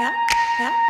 yeah, yeah.